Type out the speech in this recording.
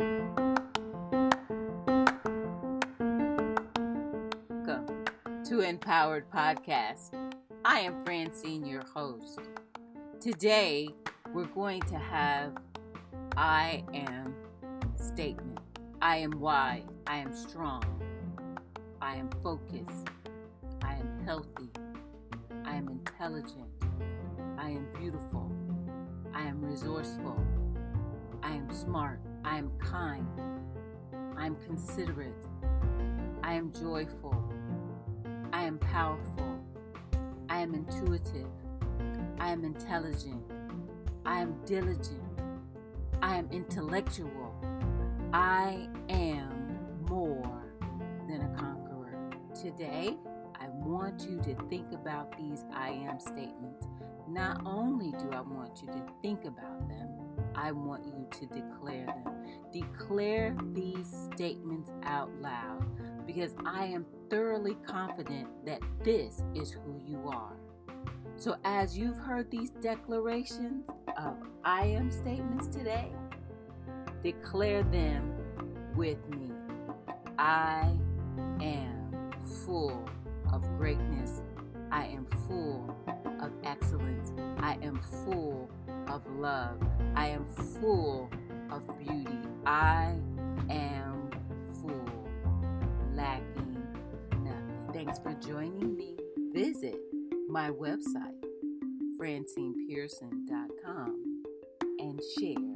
Welcome to Empowered Podcast. I am Francine, your host. Today, we're going to have I am statement. I am why. I am strong. I am focused. I am healthy. I am intelligent. I am beautiful. I am resourceful. I am smart. I am kind. I am considerate. I am joyful. I am powerful. I am intuitive. I am intelligent. I am diligent. I am intellectual. I am more than a conqueror. Today, I want you to think about these I am statements. Not only do I want you to think about them, I want you to declare them. Declare these statements out loud because I am thoroughly confident that this is who you are. So, as you've heard these declarations of I am statements today, declare them with me. I am full of greatness. I am full of excellence. I am full of love. I am full of beauty. I am full, lacking nothing. Thanks for joining me. Visit my website, francinepearson.com, and share.